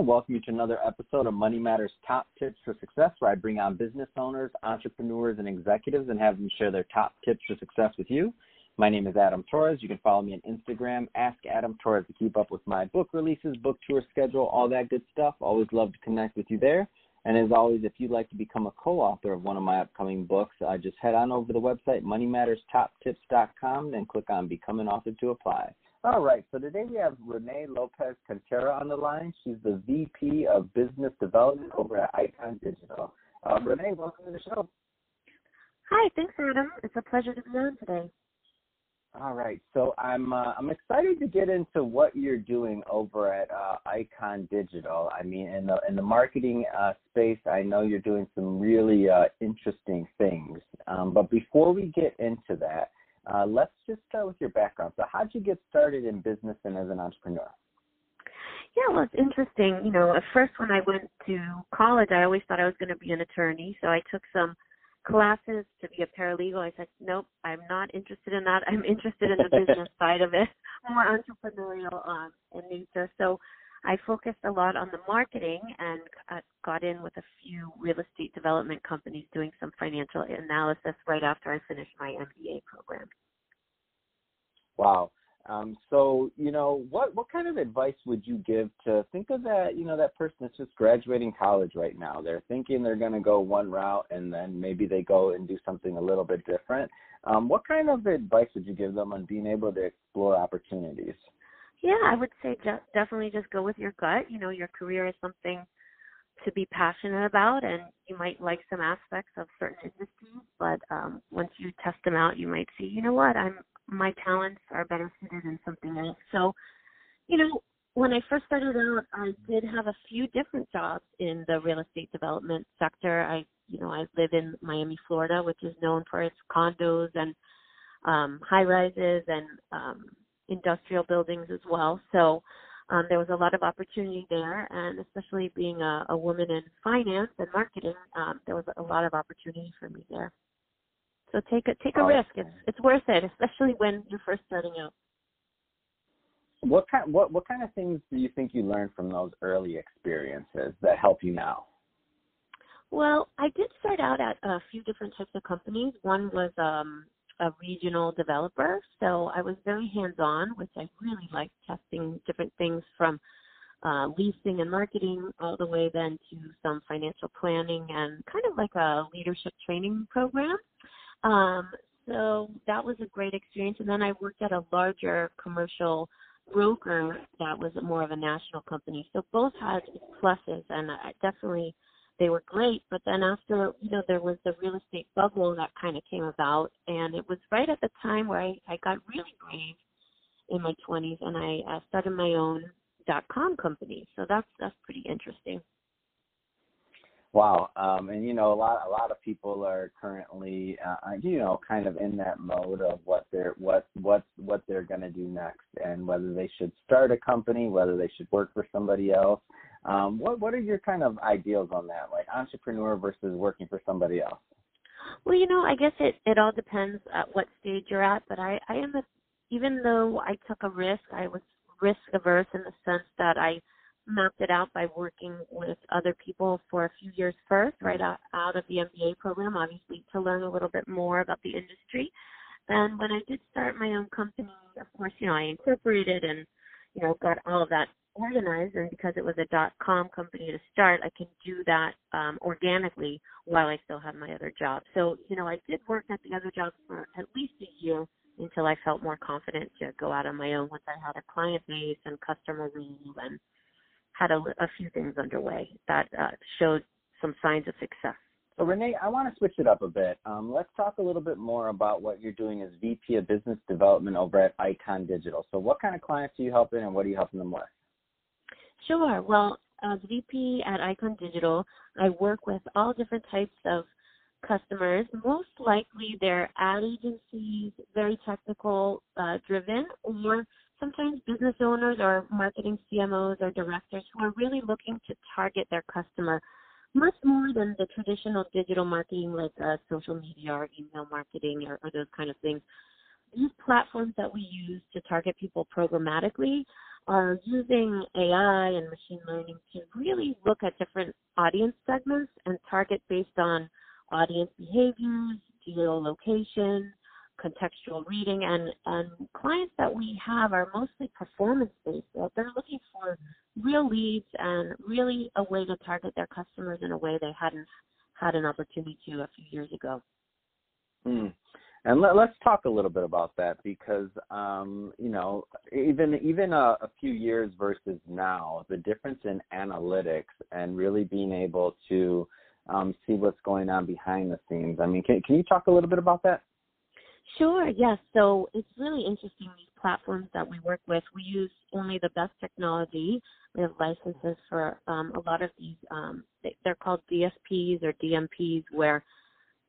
to welcome you to another episode of Money Matters Top Tips for Success, where I bring on business owners, entrepreneurs, and executives and have them share their top tips for success with you. My name is Adam Torres. You can follow me on Instagram, Ask Adam Torres, to keep up with my book releases, book tour schedule, all that good stuff. Always love to connect with you there. And as always, if you'd like to become a co-author of one of my upcoming books, uh, just head on over to the website moneymatterstoptips.com, then click on Become an Author to apply. All right, so today we have Renee Lopez Cantera on the line. She's the VP of Business Development over at Eikon Digital. Uh, Renee, welcome to the show. Hi, thanks, Adam. It's a pleasure to be on today. All right, so I'm uh, I'm excited to get into what you're doing over at uh, Eikon Digital. I mean, in the in the marketing uh, space, I know you're doing some really uh, interesting things. Um, but before we get into that, uh, let's just start with your background. So, how'd you get started in business and as an entrepreneur? Yeah, well, it's interesting. You know, at first when I went to college, I always thought I was going to be an attorney, so I took some classes to be a paralegal. I said, nope, I'm not interested in that. I'm interested in the business side of it, more entrepreneurial um, in nature. So I focused a lot on the marketing and got in with a few real estate development companies doing some financial analysis right after I finished my MBA program. Wow. Um, so, you know, what what kind of advice would you give to think of that, you know, that person that's just graduating college right now? They're thinking they're going to go one route and then maybe they go and do something a little bit different. Um, what kind of advice would you give them on being able to explore opportunities? Yeah, I would say just, definitely just go with your gut. You know, your career is something to be passionate about and you might like some aspects of certain industries, but um once you test them out you might see, you know what, I'm my talents are better suited in something else. So, you know, when I first started out, I did have a few different jobs in the real estate development sector. I, you know, I live in Miami, Florida, which is known for its condos and um, high rises and um, industrial buildings as well. So um, there was a lot of opportunity there, and especially being a, a woman in finance and marketing, um, there was a lot of opportunity for me there. So take a take a oh, risk. It's it's worth it, especially when you're first starting out. What kind what what kind of things do you think you learned from those early experiences that help you now? Well, I did start out at a few different types of companies. One was um a regional developer, so I was very hands-on, which I really liked testing different things from uh, leasing and marketing all the way then to some financial planning and kind of like a leadership training program. Um, so that was a great experience. And then I worked at a larger commercial broker that was more of a national company. So both had pluses, and I definitely they were great. But then after you know there was the real estate bubble that kind of came about, and it was right at the time where I, I got really brave in my 20s, and I uh, started my own dot com company. So that's that's pretty interesting. Wow, um, and you know, a lot a lot of people are currently, uh, you know, kind of in that mode of what they're what what what they're going to do next, and whether they should start a company, whether they should work for somebody else. Um, what what are your kind of ideals on that, like entrepreneur versus working for somebody else? Well, you know, I guess it it all depends at what stage you're at, but I I am a, even though I took a risk, I was risk averse in the sense that I mapped it out by working with other people for a few years first, right out, out of the MBA program, obviously to learn a little bit more about the industry. And when I did start my own company, of course, you know, I incorporated and, you know, got all of that organized. And because it was a dot com company to start, I can do that um, organically while I still have my other job. So, you know, I did work at the other jobs for at least a year until I felt more confident to go out on my own once I had a client base and customer room and had a, a few things underway that uh, showed some signs of success. So Renee, I want to switch it up a bit. Um, let's talk a little bit more about what you're doing as VP of Business Development over at Eikon Digital. So what kind of clients are you helping and what are you helping them with? Sure. Well, as VP at Eikon Digital, I work with all different types of customers. Most likely they're ad agencies, very technical uh, driven, or sometimes business owners or marketing CMOs or directors who are really looking to target their customer much more than the traditional digital marketing like uh, social media or email marketing or, or those kind of things. These platforms that we use to target people programmatically are using AI and machine learning to really look at different audience segments and target based on audience behaviors, geolocation, contextual reading, and, and clients that we have are mostly performance based. So they're looking for real leads and really a way to target their customers in a way they hadn't had an opportunity to a few years ago. Mm. And let, us talk a little bit about that because um, you know even even a, a, few years versus now, the difference in analytics and really being able to um, see what's going on behind the scenes. I mean, can can you talk a little bit about that? Sure. Yes. So it's really interesting these platforms that we work with. We use only the best technology. We have licenses for um, a lot of these. Um, they're called DSPs or DMPs, where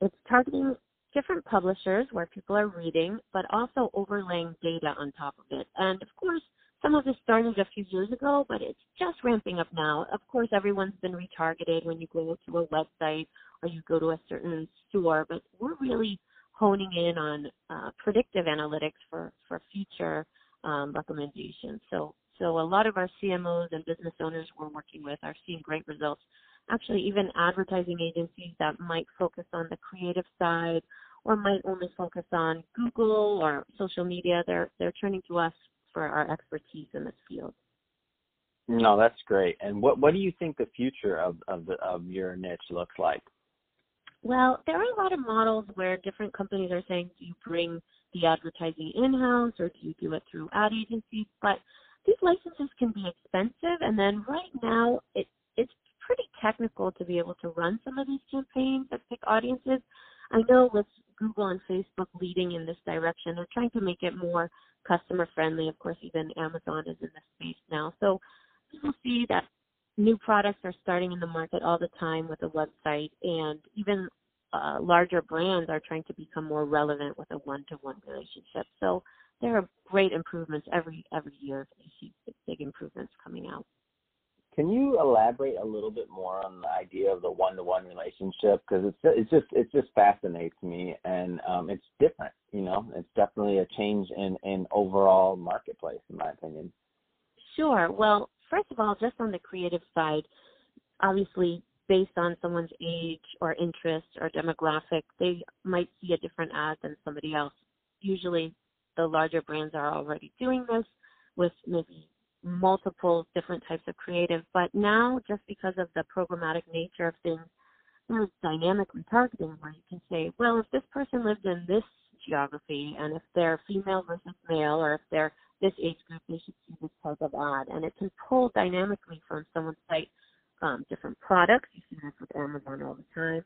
it's targeting different publishers where people are reading, but also overlaying data on top of it. And of course, some of this started a few years ago, but it's just ramping up now. Of course, everyone's been retargeted when you go to a website or you go to a certain store, but we're really honing in on uh, predictive analytics for for future um, recommendations. So so a lot of our CMOs and business owners we're working with are seeing great results actually even advertising agencies that might focus on the creative side or might only focus on Google or social media, they're they're turning to us for our expertise in this field. No, that's great. And what what do you think the future of of the of your niche looks like? Well, there are a lot of models where different companies are saying, do you bring the advertising in house or do you do it through ad agencies? But these licenses can be expensive, and then right now it it's pretty technical to be able to run some of these campaigns that pick audiences. I know with Google and Facebook leading in this direction, they're trying to make it more customer friendly. Of course, even Amazon is in this space now. So people see that new products are starting in the market all the time with a website, and even uh, larger brands are trying to become more relevant with a one-to-one relationship. So there are great improvements every every year. You see big improvements coming out. Can you elaborate a little bit more on the idea of the one-to-one relationship? Because it's it's just it just fascinates me, and um, it's different. You know, it's definitely a change in in overall marketplace, in my opinion. Sure. Well, first of all, just on the creative side, obviously based on someone's age or interest or demographic, they might see a different ad than somebody else. Usually, the larger brands are already doing this with maybe multiple different types of creative. But now, just because of the programmatic nature of things, there's dynamic retargeting where you can say, well, if this person lived in this geography and if they're female versus male or if they're this age group, they should see this type of ad. And it can pull dynamically from someone's site um, different products. You see this with Amazon all the time.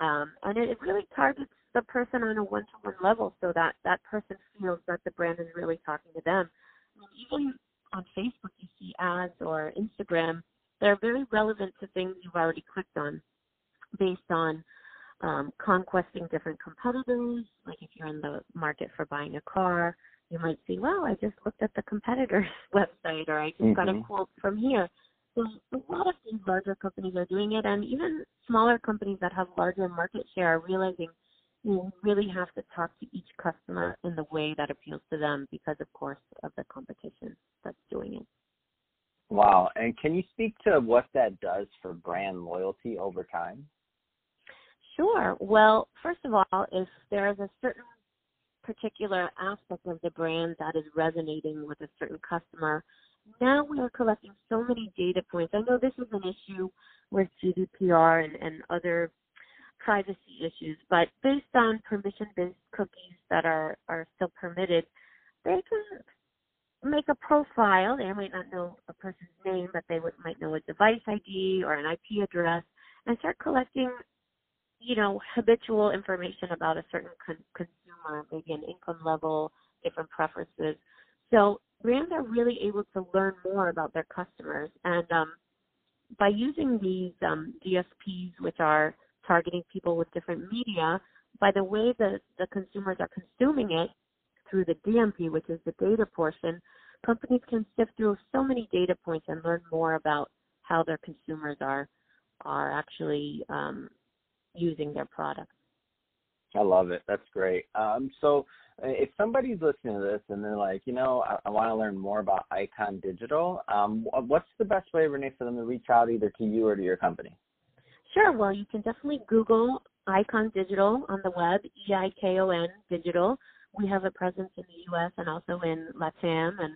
Um, and it, really targets the person on a one-to-one level so that that person feels that the brand is really talking to them. And even on Facebook you see ads or Instagram that are very relevant to things you've already clicked on based on um, conquesting different competitors. Like if you're in the market for buying a car, you might see, well, I just looked at the competitor's website or I just mm-hmm. got a mm-hmm. quote from here. So a lot of these larger companies are doing it and even smaller companies that have larger market share are realizing you really have to talk to each customer in the way that appeals to them because, of course, of the competition that's doing it. Wow. And can you speak to what that does for brand loyalty over time? Sure. Well, first of all, if there is a certain particular aspect of the brand that is resonating with a certain customer, now we are collecting so many data points. I know this is an issue with GDPR and, and other privacy issues, but based on permission-based cookies that are, are still permitted, they can make a profile. They might not know a person's name, but they would, might know a device ID or an IP address and start collecting, you know, habitual information about a certain con- consumer, maybe an income level, different preferences. So brands are really able to learn more about their customers. And um, by using these um, DSPs, which are targeting people with different media, by the way the, the consumers are consuming it through the DMP, which is the data portion, companies can sift through so many data points and learn more about how their consumers are are actually um, using their products. I love it. That's great. Um, so if somebody's listening to this and they're like, you know, I, I want to learn more about Eikon Digital, um, what's the best way, Renee, for them to reach out either to you or to your company? Sure. Well, you can definitely Google Eikon Digital on the web, E I K O N Digital. We have a presence in the U.S. and also in LATAM, and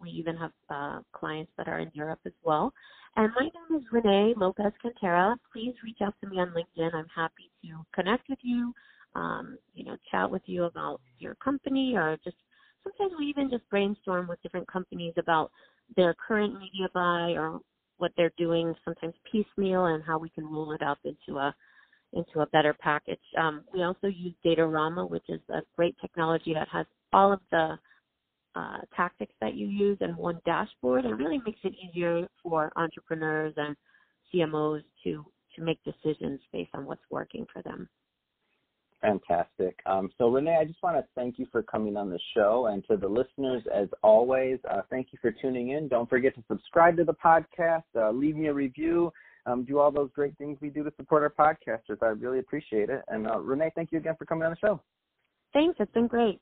we even have uh, clients that are in Europe as well. And my name is Renee Lopez Cantera. Please reach out to me on LinkedIn. I'm happy to connect with you, um, you know, chat with you about your company or just sometimes we even just brainstorm with different companies about their current media buy or what they're doing sometimes piecemeal and how we can roll it up into a into a better package. Um, we also use Datorama, which is a great technology that has all of the uh, tactics that you use in one dashboard and really makes it easier for entrepreneurs and CMOs to to make decisions based on what's working for them. Fantastic. Um, so, Renee, I just want to thank you for coming on the show. And to the listeners, as always, uh, thank you for tuning in. Don't forget to subscribe to the podcast, uh, leave me a review, um, do all those great things we do to support our podcasters. I really appreciate it. And, uh, Renee, thank you again for coming on the show. Thanks. It's been great.